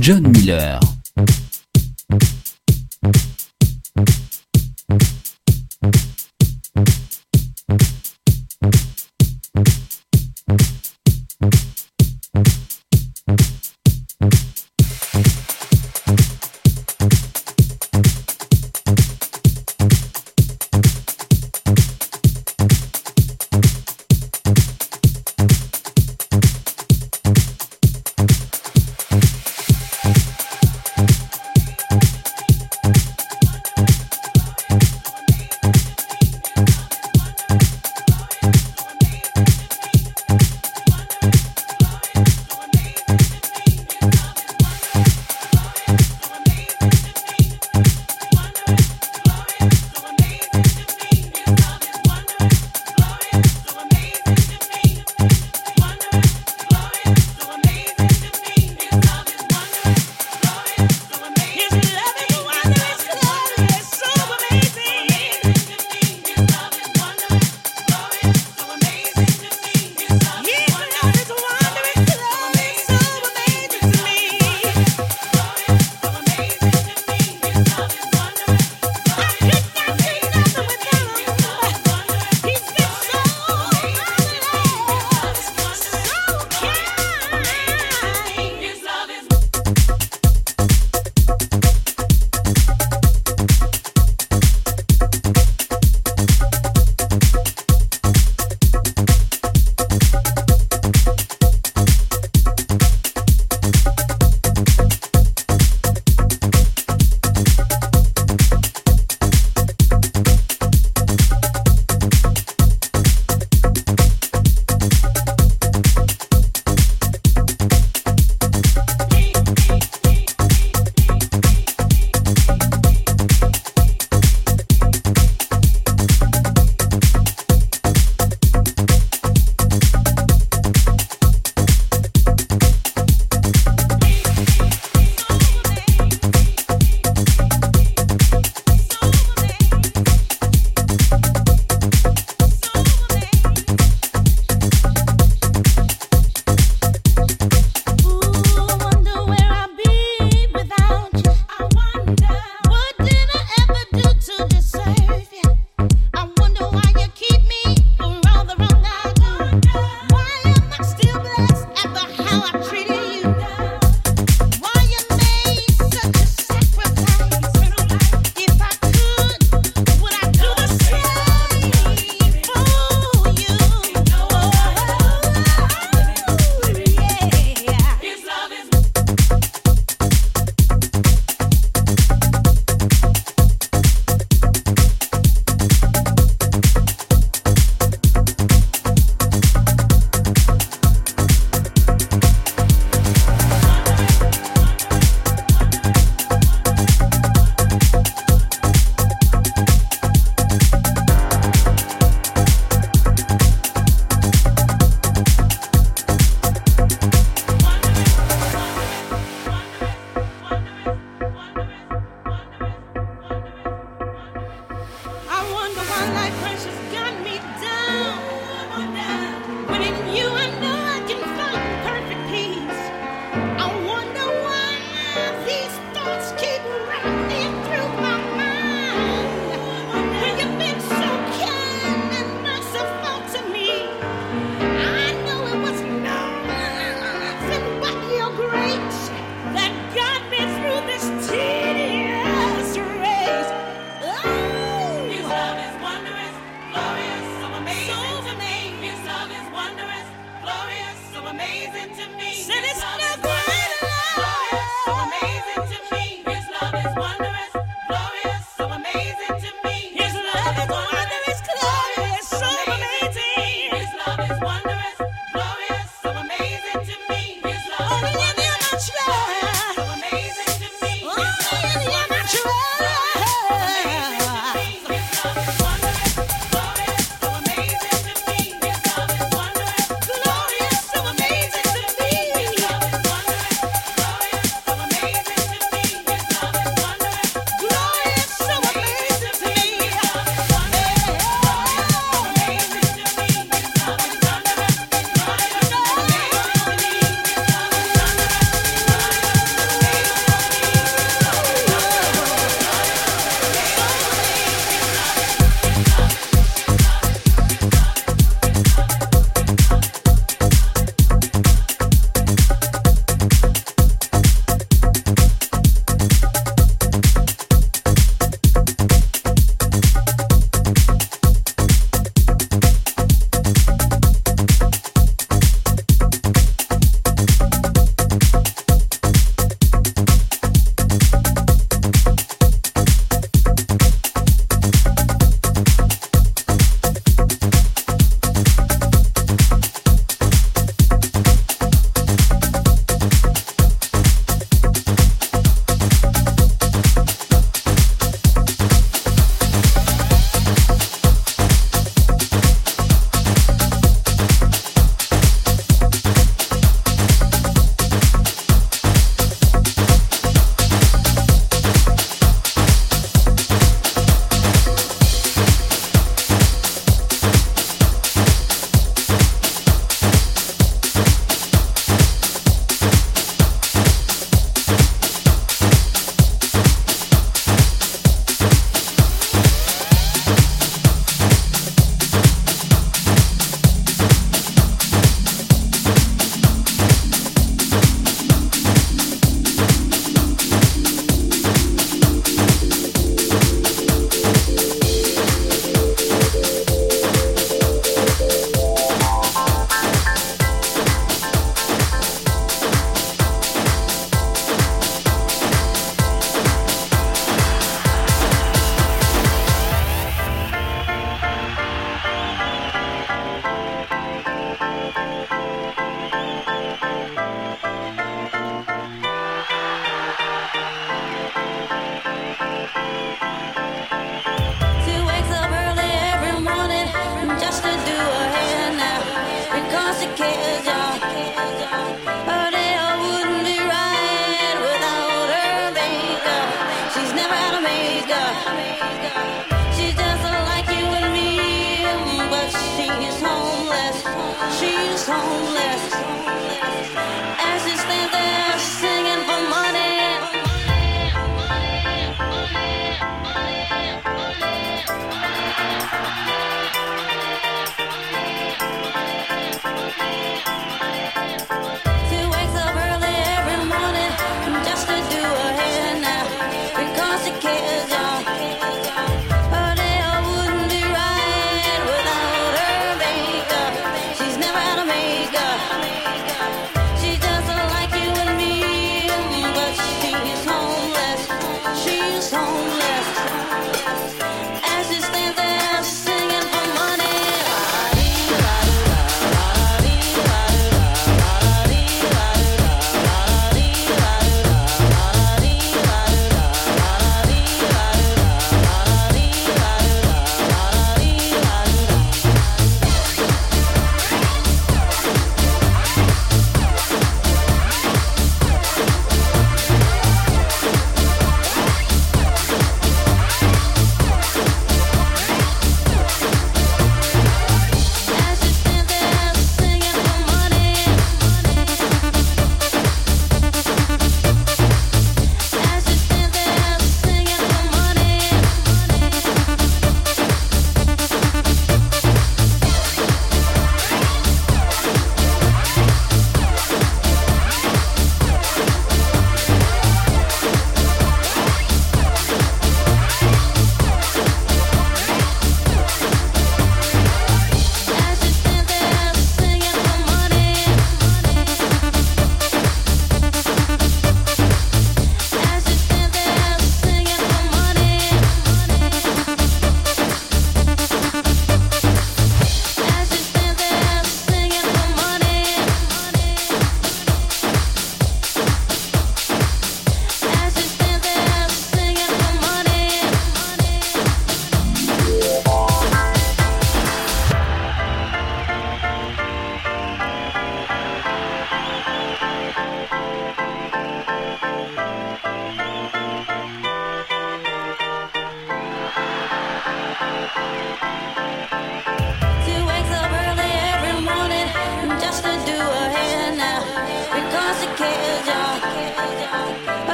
John Miller.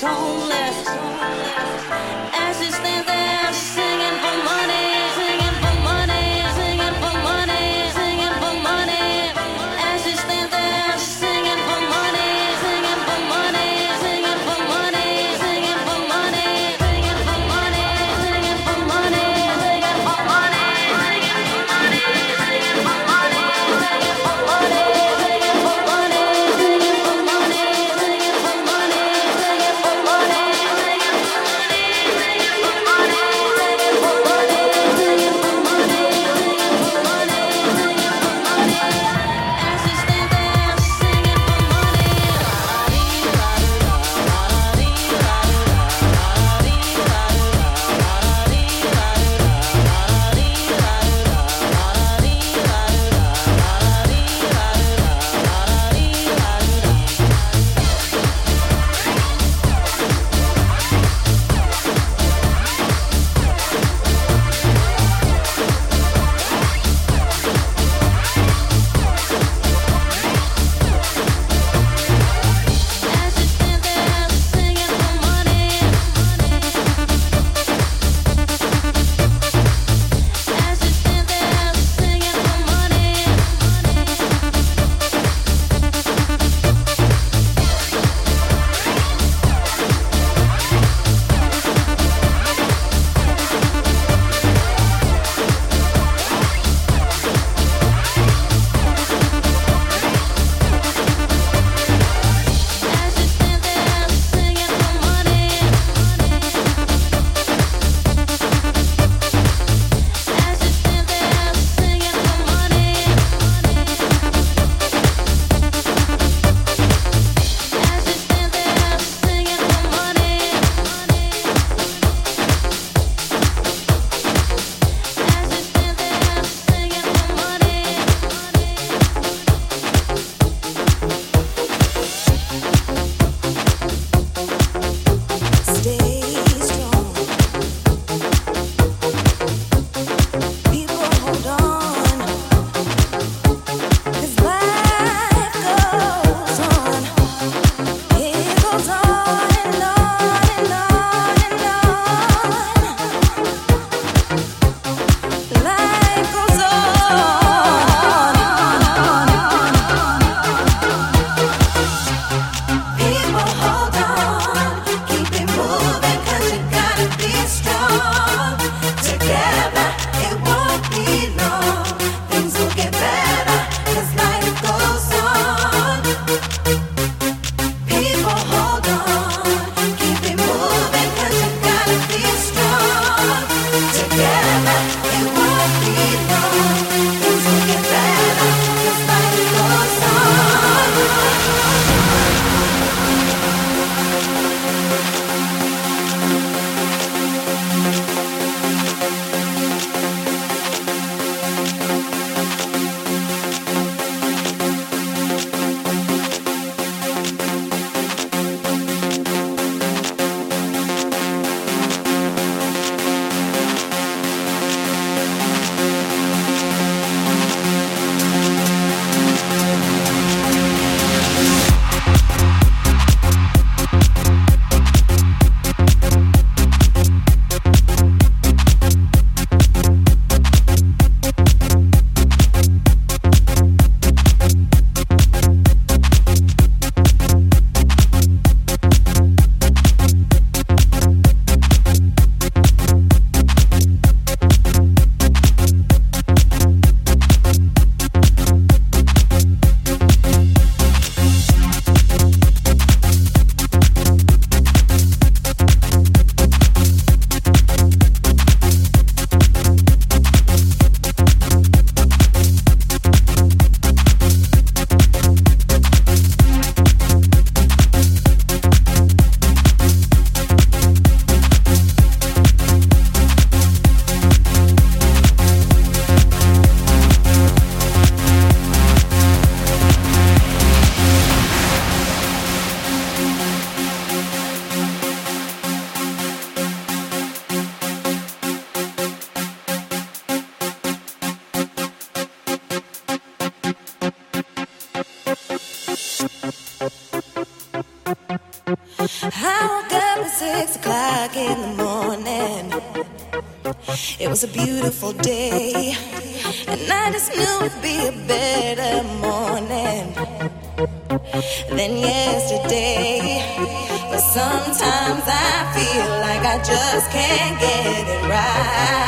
Together than yesterday. But sometimes I feel like I just can't get it right.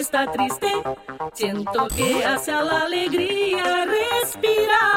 Está triste. Siento que hace la alegría respirar.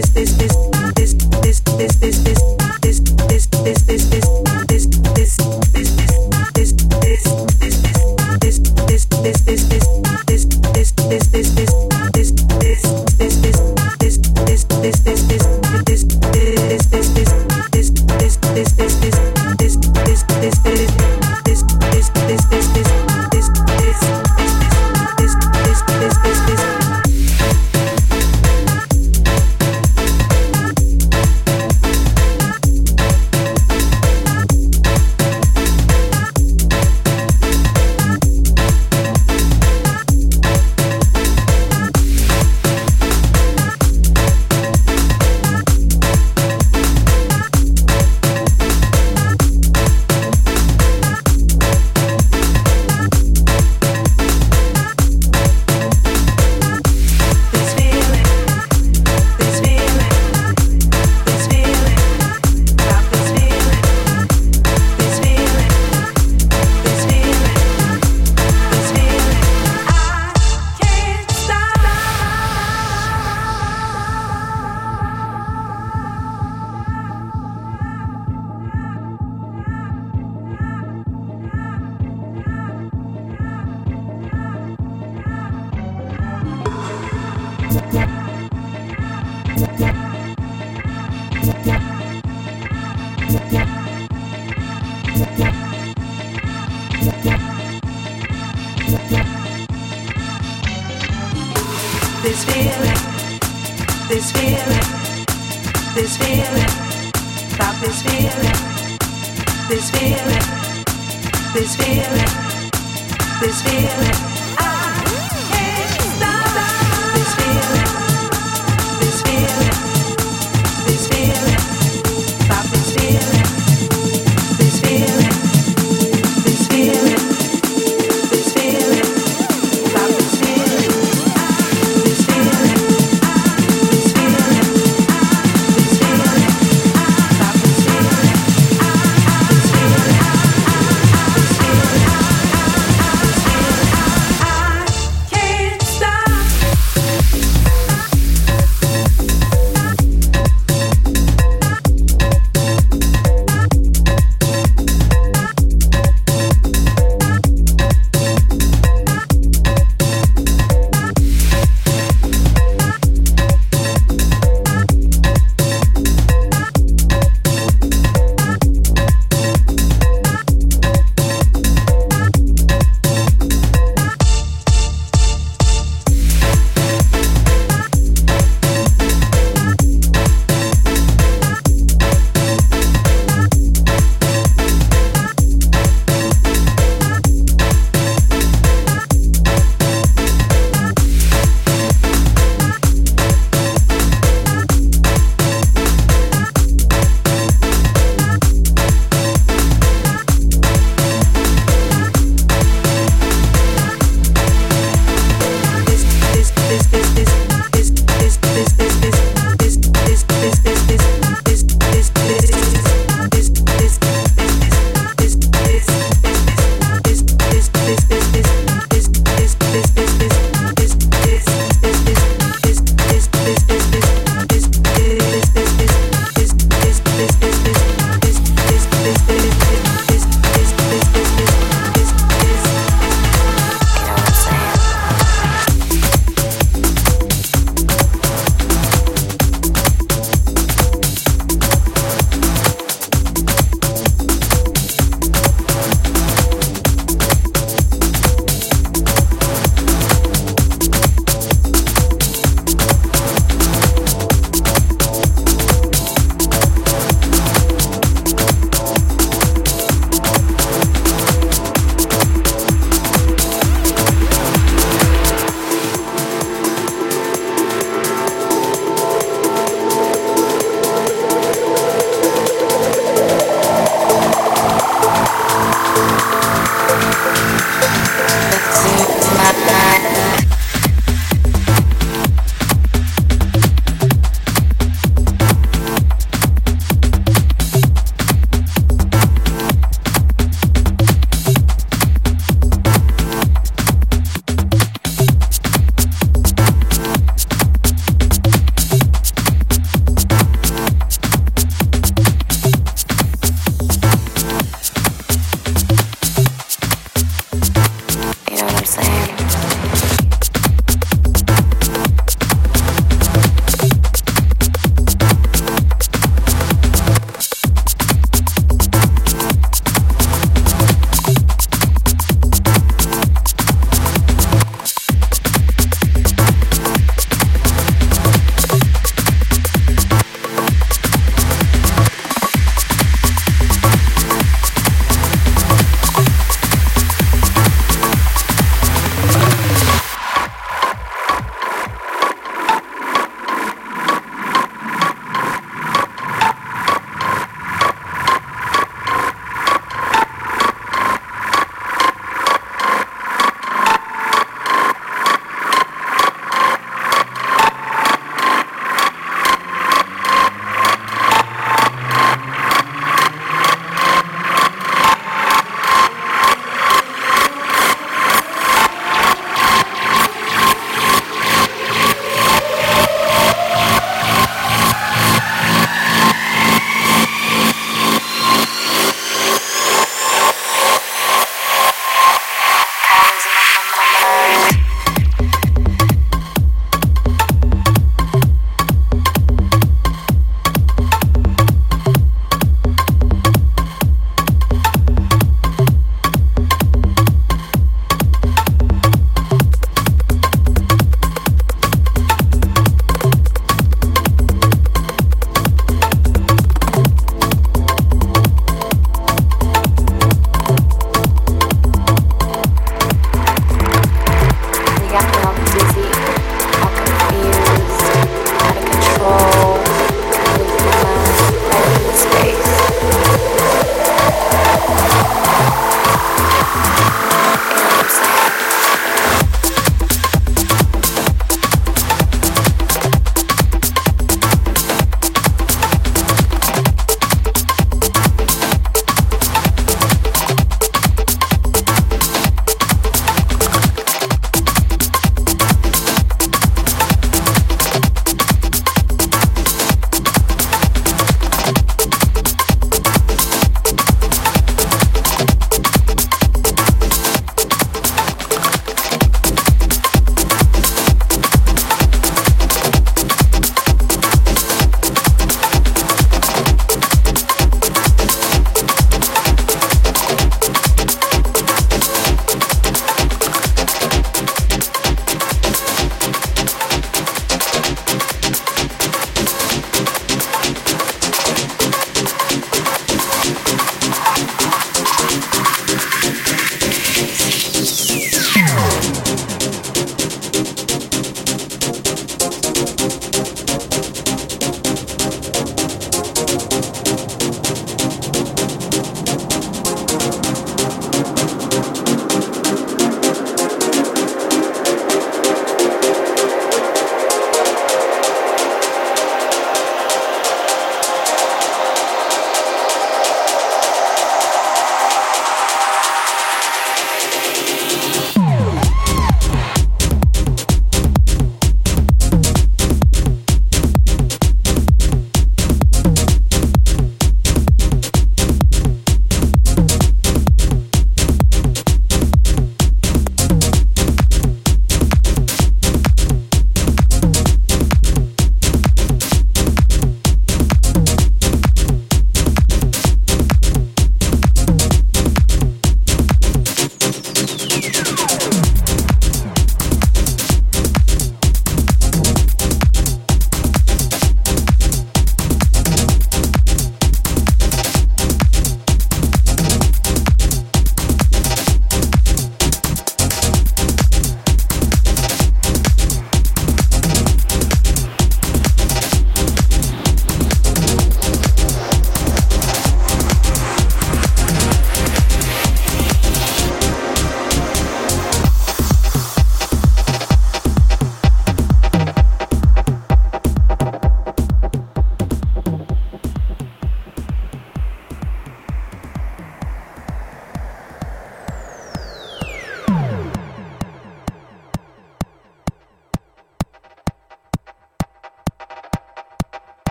this, this, this.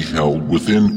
Held within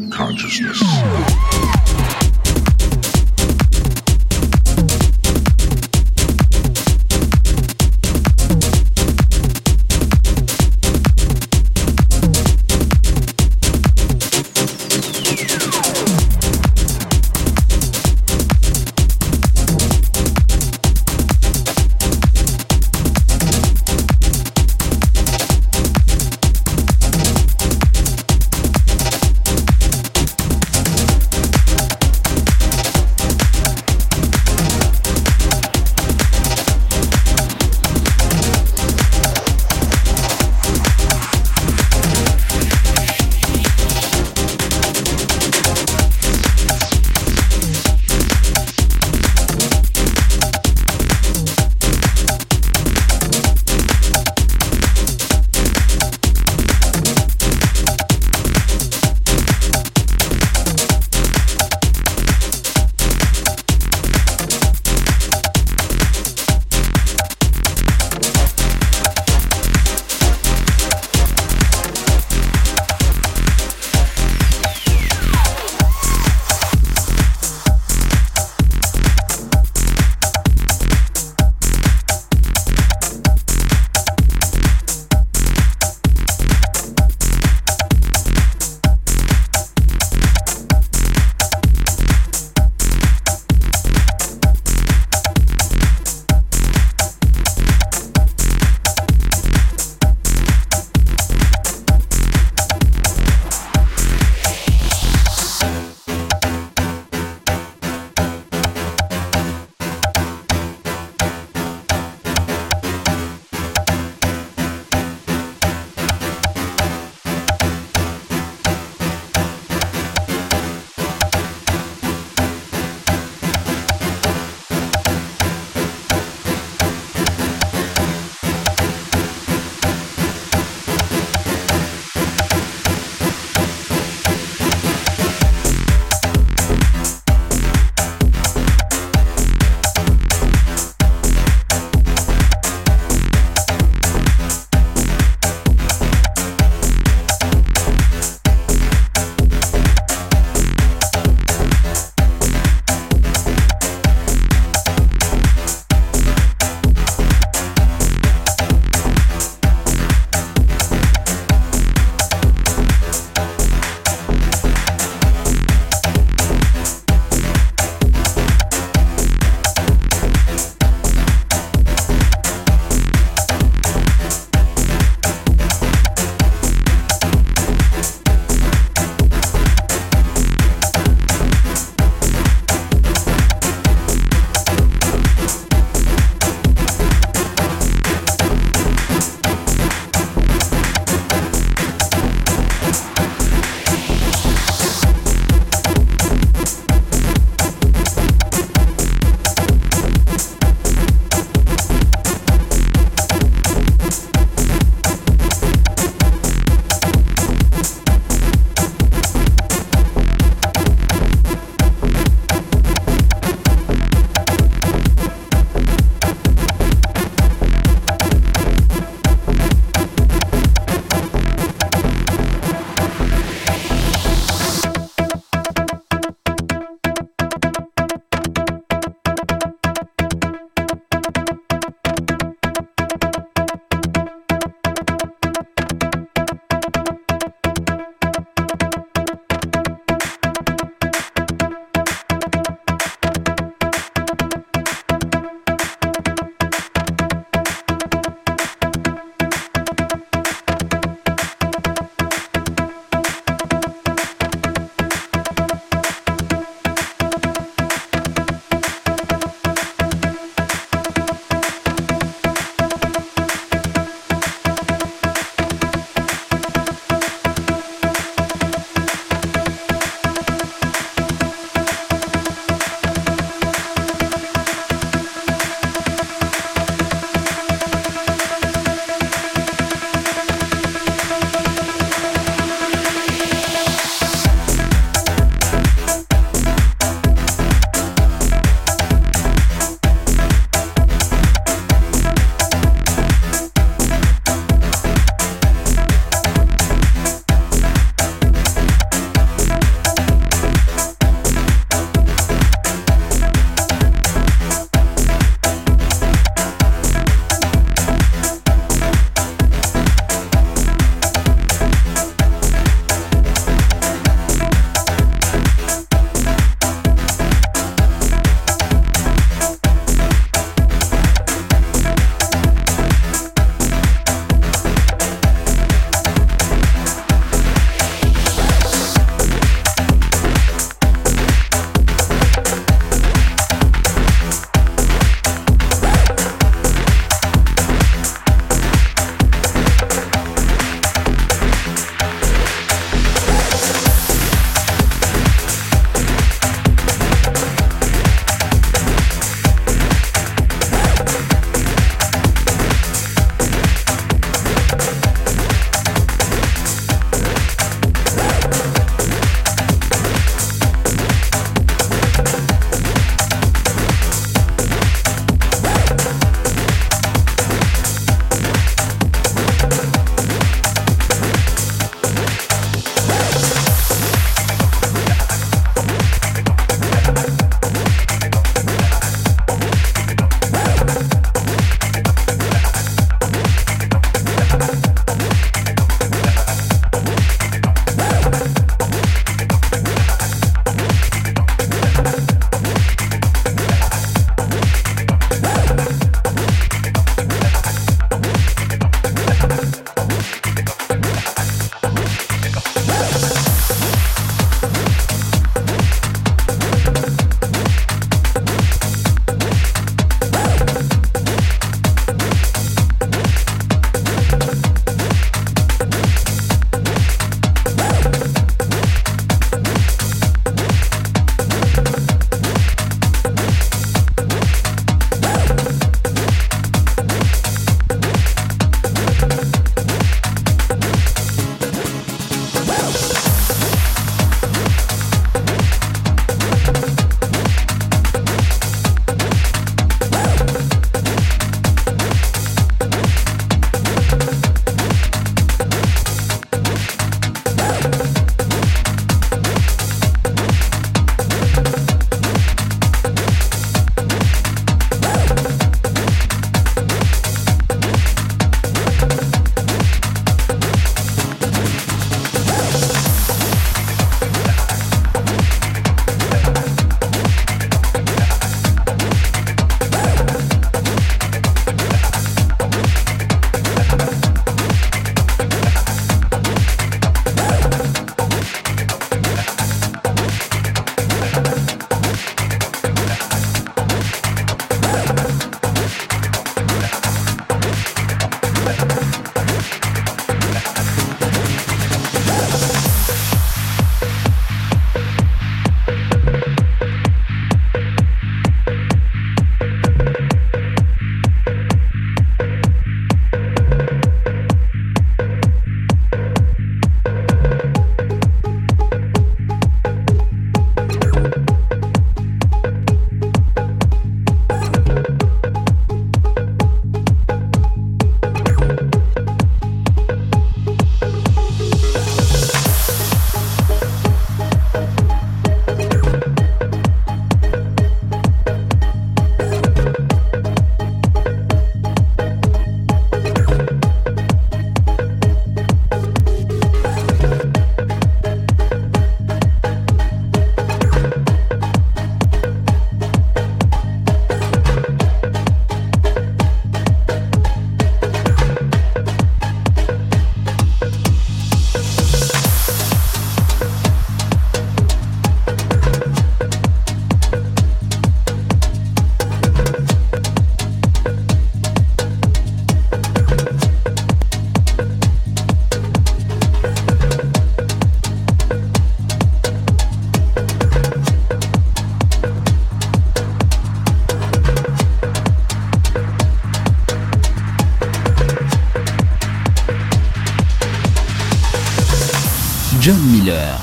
John